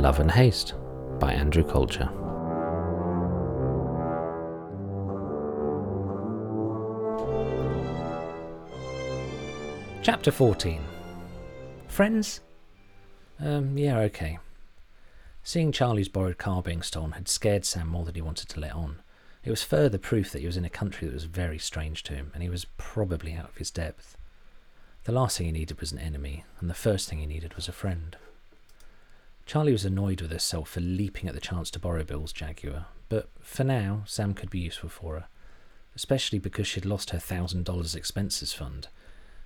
Love and Haste by Andrew Culture. Chapter 14 Friends? Um, yeah, okay. Seeing Charlie's borrowed car being stolen had scared Sam more than he wanted to let on. It was further proof that he was in a country that was very strange to him, and he was probably out of his depth. The last thing he needed was an enemy, and the first thing he needed was a friend. Charlie was annoyed with herself for leaping at the chance to borrow Bill's Jaguar, but for now, Sam could be useful for her, especially because she'd lost her thousand dollars expenses fund,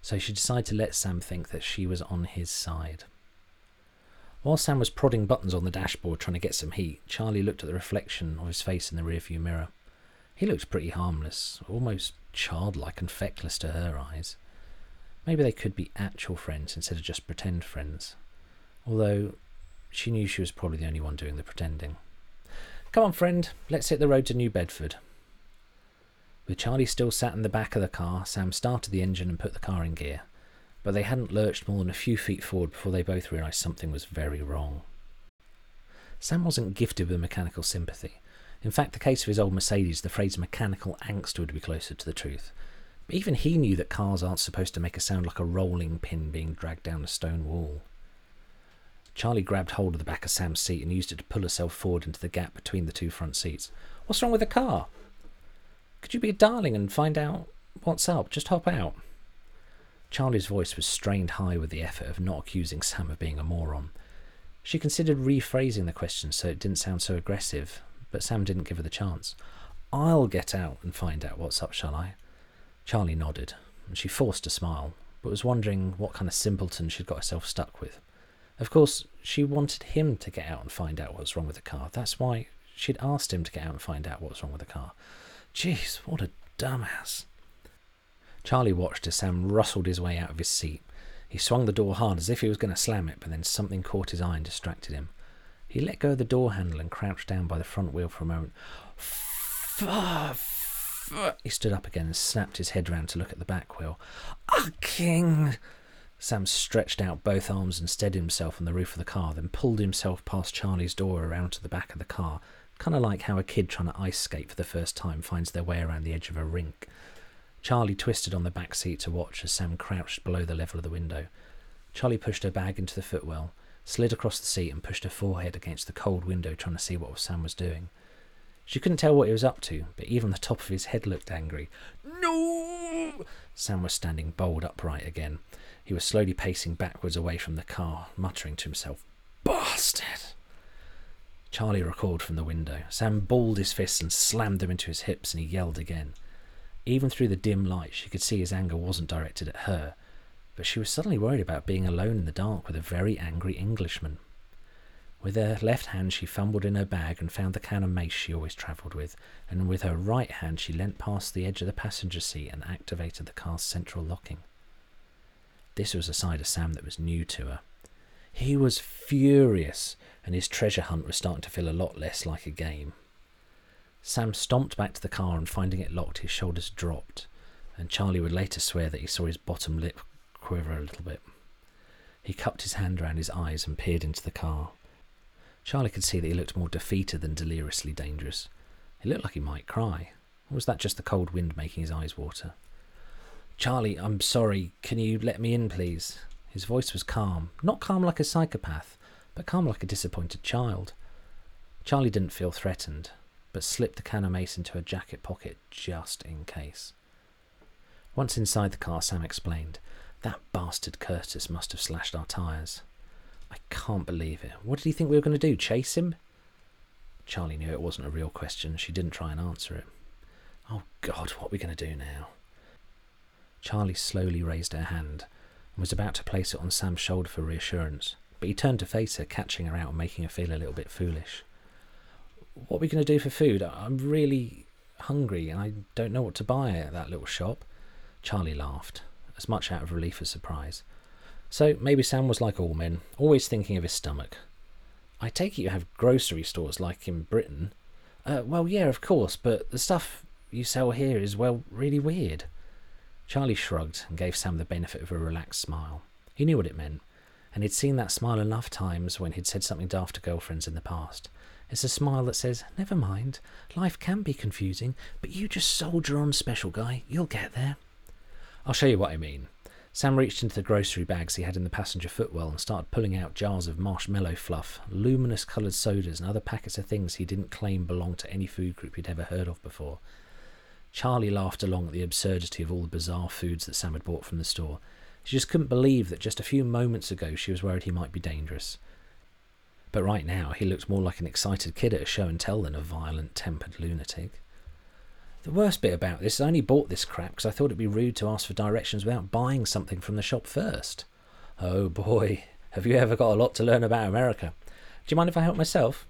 so she decided to let Sam think that she was on his side. While Sam was prodding buttons on the dashboard trying to get some heat, Charlie looked at the reflection of his face in the rearview mirror. He looked pretty harmless, almost childlike and feckless to her eyes. Maybe they could be actual friends instead of just pretend friends. Although she knew she was probably the only one doing the pretending. Come on, friend, let's hit the road to New Bedford. With Charlie still sat in the back of the car, Sam started the engine and put the car in gear. But they hadn't lurched more than a few feet forward before they both realised something was very wrong. Sam wasn't gifted with mechanical sympathy. In fact, the case of his old Mercedes, the phrase mechanical angst would be closer to the truth. But even he knew that cars aren't supposed to make a sound like a rolling pin being dragged down a stone wall. Charlie grabbed hold of the back of Sam's seat and used it to pull herself forward into the gap between the two front seats. What's wrong with the car? Could you be a darling and find out what's up? Just hop out. Charlie's voice was strained high with the effort of not accusing Sam of being a moron. She considered rephrasing the question so it didn't sound so aggressive, but Sam didn't give her the chance. I'll get out and find out what's up, shall I? Charlie nodded, and she forced a smile, but was wondering what kind of simpleton she'd got herself stuck with. Of course, she wanted him to get out and find out what's wrong with the car. That's why she'd asked him to get out and find out what's wrong with the car. Jeez, what a dumbass. Charlie watched as Sam rustled his way out of his seat. He swung the door hard as if he was going to slam it, but then something caught his eye and distracted him. He let go of the door handle and crouched down by the front wheel for a moment. He stood up again and snapped his head round to look at the back wheel. Ah, King! Sam stretched out both arms and steadied himself on the roof of the car, then pulled himself past Charlie's door around to the back of the car, kind of like how a kid trying to ice skate for the first time finds their way around the edge of a rink. Charlie twisted on the back seat to watch as Sam crouched below the level of the window. Charlie pushed her bag into the footwell, slid across the seat, and pushed her forehead against the cold window, trying to see what Sam was doing. She couldn't tell what he was up to, but even the top of his head looked angry. No! Sam was standing bolt upright again. He was slowly pacing backwards away from the car, muttering to himself, Bastard! Charlie recalled from the window. Sam balled his fists and slammed them into his hips, and he yelled again. Even through the dim light, she could see his anger wasn't directed at her, but she was suddenly worried about being alone in the dark with a very angry Englishman. With her left hand, she fumbled in her bag and found the can of mace she always travelled with, and with her right hand, she leant past the edge of the passenger seat and activated the car's central locking. This was a side of Sam that was new to her. He was furious, and his treasure hunt was starting to feel a lot less like a game. Sam stomped back to the car and finding it locked, his shoulders dropped, and Charlie would later swear that he saw his bottom lip quiver a little bit. He cupped his hand round his eyes and peered into the car. Charlie could see that he looked more defeated than deliriously dangerous. He looked like he might cry. Or was that just the cold wind making his eyes water? Charlie, I'm sorry. Can you let me in, please? His voice was calm. Not calm like a psychopath, but calm like a disappointed child. Charlie didn't feel threatened, but slipped the can of mace into her jacket pocket just in case. Once inside the car, Sam explained, That bastard Curtis must have slashed our tyres. I can't believe it. What did he think we were going to do? Chase him? Charlie knew it wasn't a real question. She didn't try and answer it. Oh, God, what are we going to do now? Charlie slowly raised her hand and was about to place it on Sam's shoulder for reassurance, but he turned to face her, catching her out and making her feel a little bit foolish. What are we going to do for food? I'm really hungry and I don't know what to buy at that little shop. Charlie laughed, as much out of relief as surprise. So maybe Sam was like all men, always thinking of his stomach. I take it you have grocery stores like in Britain. Uh, well, yeah, of course, but the stuff you sell here is, well, really weird. Charlie shrugged and gave Sam the benefit of a relaxed smile. He knew what it meant, and he'd seen that smile enough times when he'd said something daft to girlfriends in the past. It's a smile that says, Never mind, life can be confusing, but you just soldier on, special guy, you'll get there. I'll show you what I mean. Sam reached into the grocery bags he had in the passenger footwell and started pulling out jars of marshmallow fluff, luminous coloured sodas, and other packets of things he didn't claim belonged to any food group he'd ever heard of before. Charlie laughed along at the absurdity of all the bizarre foods that Sam had bought from the store. She just couldn't believe that just a few moments ago she was worried he might be dangerous. But right now he looked more like an excited kid at a show and tell than a violent tempered lunatic. The worst bit about this is I only bought this crap because I thought it'd be rude to ask for directions without buying something from the shop first. Oh boy, have you ever got a lot to learn about America? Do you mind if I help myself?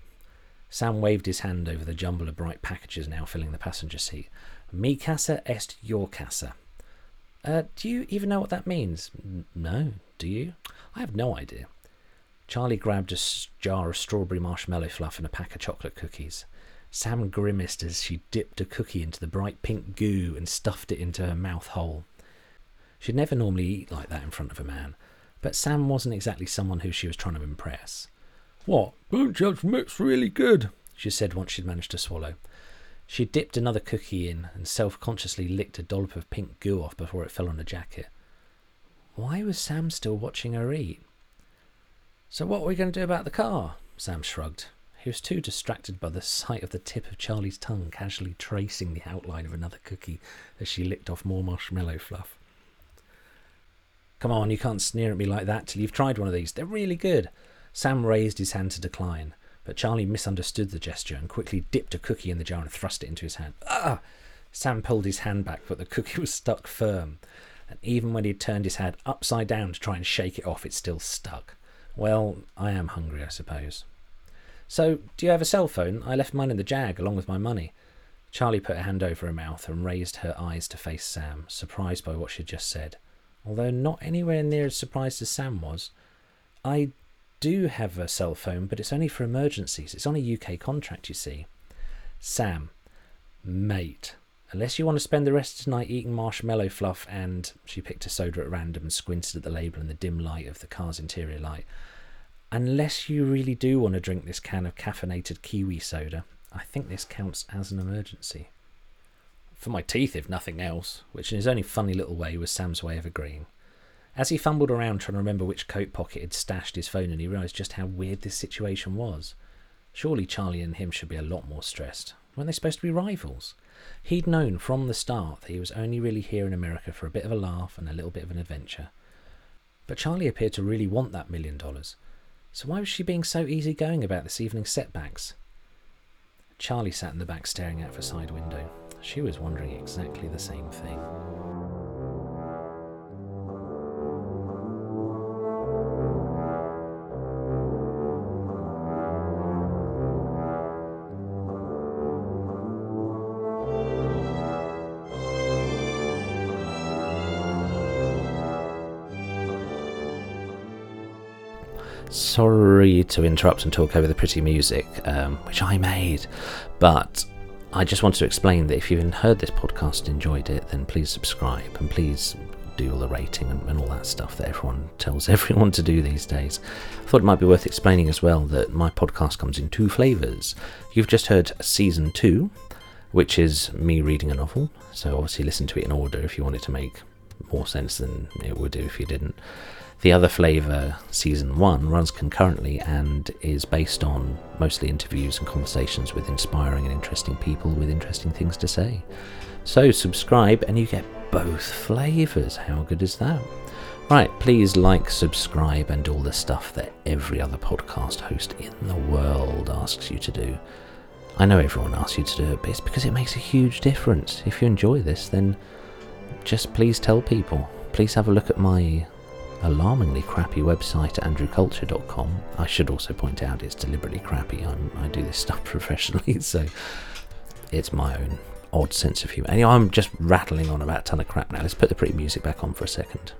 Sam waved his hand over the jumble of bright packages now filling the passenger seat. Mi casa est your casa. Uh, do you even know what that means? No, do you? I have no idea. Charlie grabbed a jar of strawberry marshmallow fluff and a pack of chocolate cookies. Sam grimaced as she dipped a cookie into the bright pink goo and stuffed it into her mouth hole. She'd never normally eat like that in front of a man, but Sam wasn't exactly someone who she was trying to impress. What? Don't judge me's really good, she said once she'd managed to swallow. She dipped another cookie in and self consciously licked a dollop of pink goo off before it fell on her jacket. Why was Sam still watching her eat? So, what are we going to do about the car? Sam shrugged. He was too distracted by the sight of the tip of Charlie's tongue casually tracing the outline of another cookie as she licked off more marshmallow fluff. Come on, you can't sneer at me like that till you've tried one of these. They're really good. Sam raised his hand to decline, but Charlie misunderstood the gesture and quickly dipped a cookie in the jar and thrust it into his hand. Ah! Sam pulled his hand back, but the cookie was stuck firm, and even when he turned his head upside down to try and shake it off, it still stuck. Well, I am hungry, I suppose. So, do you have a cell phone? I left mine in the jag along with my money. Charlie put her hand over her mouth and raised her eyes to face Sam, surprised by what she'd just said, although not anywhere near as surprised as Sam was. I do have a cell phone, but it's only for emergencies. It's on a UK contract, you see. Sam, mate, unless you want to spend the rest of the night eating marshmallow fluff and she picked a soda at random and squinted at the label in the dim light of the car's interior light. Unless you really do want to drink this can of caffeinated kiwi soda, I think this counts as an emergency. For my teeth, if nothing else, which in his only funny little way was Sam's way of agreeing. As he fumbled around trying to remember which coat pocket had stashed his phone, and he realised just how weird this situation was. Surely Charlie and him should be a lot more stressed. Weren't they supposed to be rivals? He'd known from the start that he was only really here in America for a bit of a laugh and a little bit of an adventure. But Charlie appeared to really want that million dollars. So why was she being so easygoing about this evening's setbacks? Charlie sat in the back staring out of a side window. She was wondering exactly the same thing. Sorry to interrupt and talk over the pretty music, um, which I made, but I just wanted to explain that if you've heard this podcast and enjoyed it, then please subscribe and please do all the rating and, and, all that stuff that everyone tells everyone to do these days. I thought it might be worth explaining as well that my podcast comes in two flavours. You've just heard season two, which is me reading a novel, so obviously listen to it in order if you want it to make more sense than it would do if you didn't. The other flavour, season one, runs concurrently and is based on mostly interviews and conversations with inspiring and interesting people with interesting things to say. So subscribe and you get both flavours. How good is that? Right, please like, subscribe, and all the stuff that every other podcast host in the world asks you to do. I know everyone asks you to do it, but it's because it makes a huge difference. If you enjoy this, then just please tell people. Please have a look at my alarmingly crappy website andrewculture.com. I should also point out it's deliberately crappy. I'm, I do this stuff professionally, so it's my own odd sense of humour. Anyway, I'm just rattling on about a ton of crap now. Let's put the pretty music back on for a second.